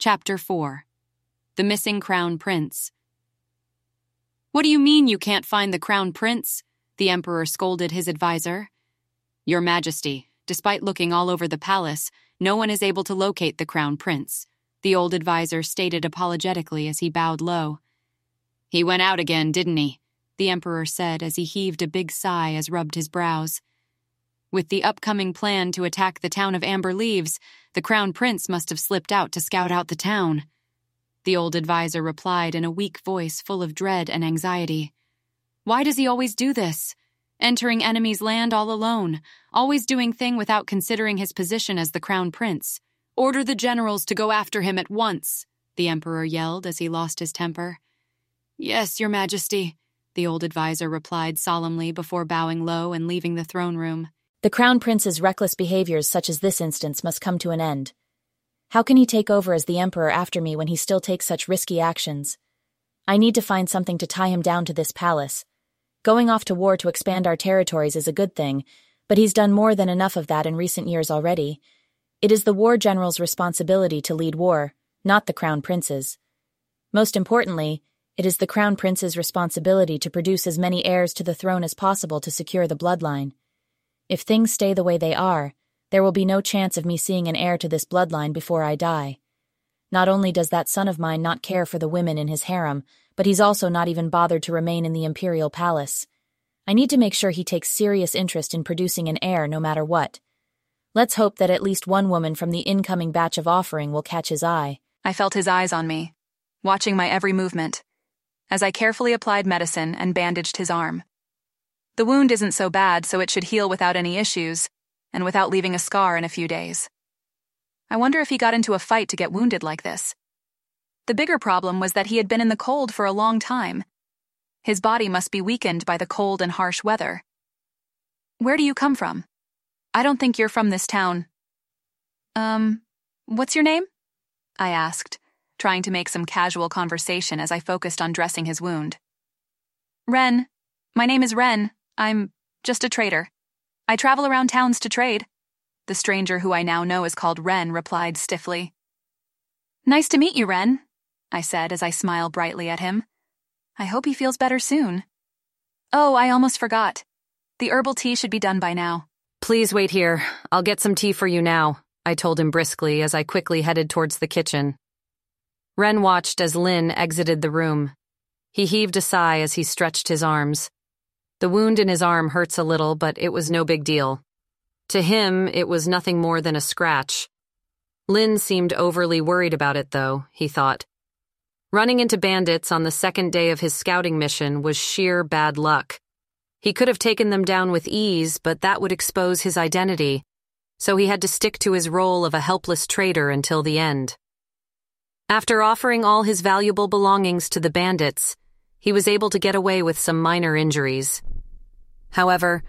Chapter 4 The Missing Crown Prince. What do you mean you can't find the Crown Prince? The Emperor scolded his adviser. Your Majesty, despite looking all over the palace, no one is able to locate the Crown Prince, the old adviser stated apologetically as he bowed low. He went out again, didn't he? The Emperor said as he heaved a big sigh as rubbed his brows. With the upcoming plan to attack the town of Amber Leaves, the Crown Prince must have slipped out to scout out the town. The old adviser replied in a weak voice full of dread and anxiety. Why does he always do this? Entering enemy's land all alone, always doing thing without considering his position as the Crown Prince. Order the generals to go after him at once, the Emperor yelled as he lost his temper. Yes, Your Majesty, the old adviser replied solemnly before bowing low and leaving the throne room. The Crown Prince's reckless behaviors, such as this instance, must come to an end. How can he take over as the Emperor after me when he still takes such risky actions? I need to find something to tie him down to this palace. Going off to war to expand our territories is a good thing, but he's done more than enough of that in recent years already. It is the war general's responsibility to lead war, not the Crown Prince's. Most importantly, it is the Crown Prince's responsibility to produce as many heirs to the throne as possible to secure the bloodline. If things stay the way they are, there will be no chance of me seeing an heir to this bloodline before I die. Not only does that son of mine not care for the women in his harem, but he's also not even bothered to remain in the imperial palace. I need to make sure he takes serious interest in producing an heir no matter what. Let's hope that at least one woman from the incoming batch of offering will catch his eye. I felt his eyes on me, watching my every movement, as I carefully applied medicine and bandaged his arm. The wound isn't so bad, so it should heal without any issues, and without leaving a scar in a few days. I wonder if he got into a fight to get wounded like this. The bigger problem was that he had been in the cold for a long time. His body must be weakened by the cold and harsh weather. Where do you come from? I don't think you're from this town. Um, what's your name? I asked, trying to make some casual conversation as I focused on dressing his wound. Ren. My name is Ren. I'm just a trader. I travel around towns to trade. The stranger who I now know is called Ren replied stiffly. Nice to meet you, Ren, I said as I smiled brightly at him. I hope he feels better soon. Oh, I almost forgot. The herbal tea should be done by now. Please wait here. I'll get some tea for you now, I told him briskly as I quickly headed towards the kitchen. Ren watched as Lin exited the room. He heaved a sigh as he stretched his arms. The wound in his arm hurts a little, but it was no big deal. To him, it was nothing more than a scratch. Lin seemed overly worried about it, though, he thought. Running into bandits on the second day of his scouting mission was sheer bad luck. He could have taken them down with ease, but that would expose his identity, so he had to stick to his role of a helpless trader until the end. After offering all his valuable belongings to the bandits, he was able to get away with some minor injuries. However,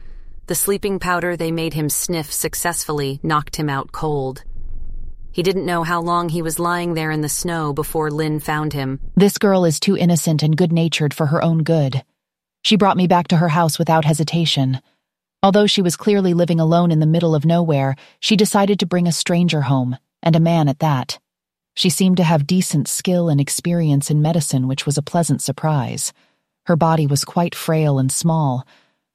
the sleeping powder they made him sniff successfully knocked him out cold. He didn't know how long he was lying there in the snow before Lin found him. This girl is too innocent and good natured for her own good. She brought me back to her house without hesitation. Although she was clearly living alone in the middle of nowhere, she decided to bring a stranger home, and a man at that. She seemed to have decent skill and experience in medicine, which was a pleasant surprise. Her body was quite frail and small.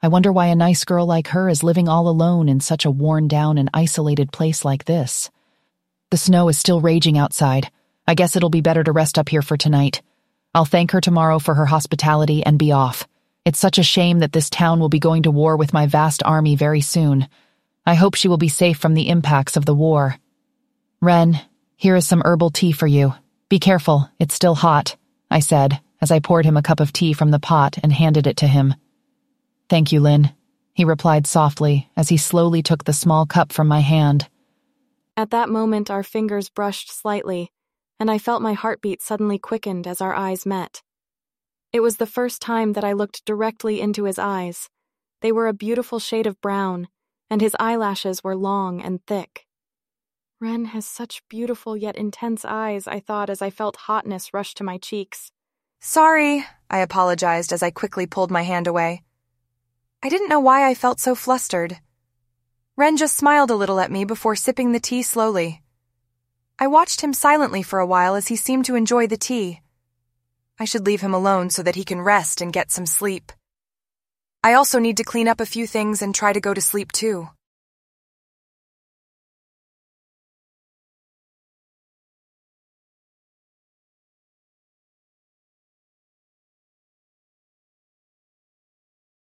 I wonder why a nice girl like her is living all alone in such a worn down and isolated place like this. The snow is still raging outside. I guess it'll be better to rest up here for tonight. I'll thank her tomorrow for her hospitality and be off. It's such a shame that this town will be going to war with my vast army very soon. I hope she will be safe from the impacts of the war. Ren, here is some herbal tea for you. Be careful, it's still hot, I said as I poured him a cup of tea from the pot and handed it to him. Thank you, Lin, he replied softly as he slowly took the small cup from my hand. At that moment, our fingers brushed slightly, and I felt my heartbeat suddenly quickened as our eyes met. It was the first time that I looked directly into his eyes. They were a beautiful shade of brown, and his eyelashes were long and thick. Ren has such beautiful yet intense eyes, I thought as I felt hotness rush to my cheeks. Sorry, I apologized as I quickly pulled my hand away. I didn't know why I felt so flustered. Ren just smiled a little at me before sipping the tea slowly. I watched him silently for a while as he seemed to enjoy the tea. I should leave him alone so that he can rest and get some sleep. I also need to clean up a few things and try to go to sleep too.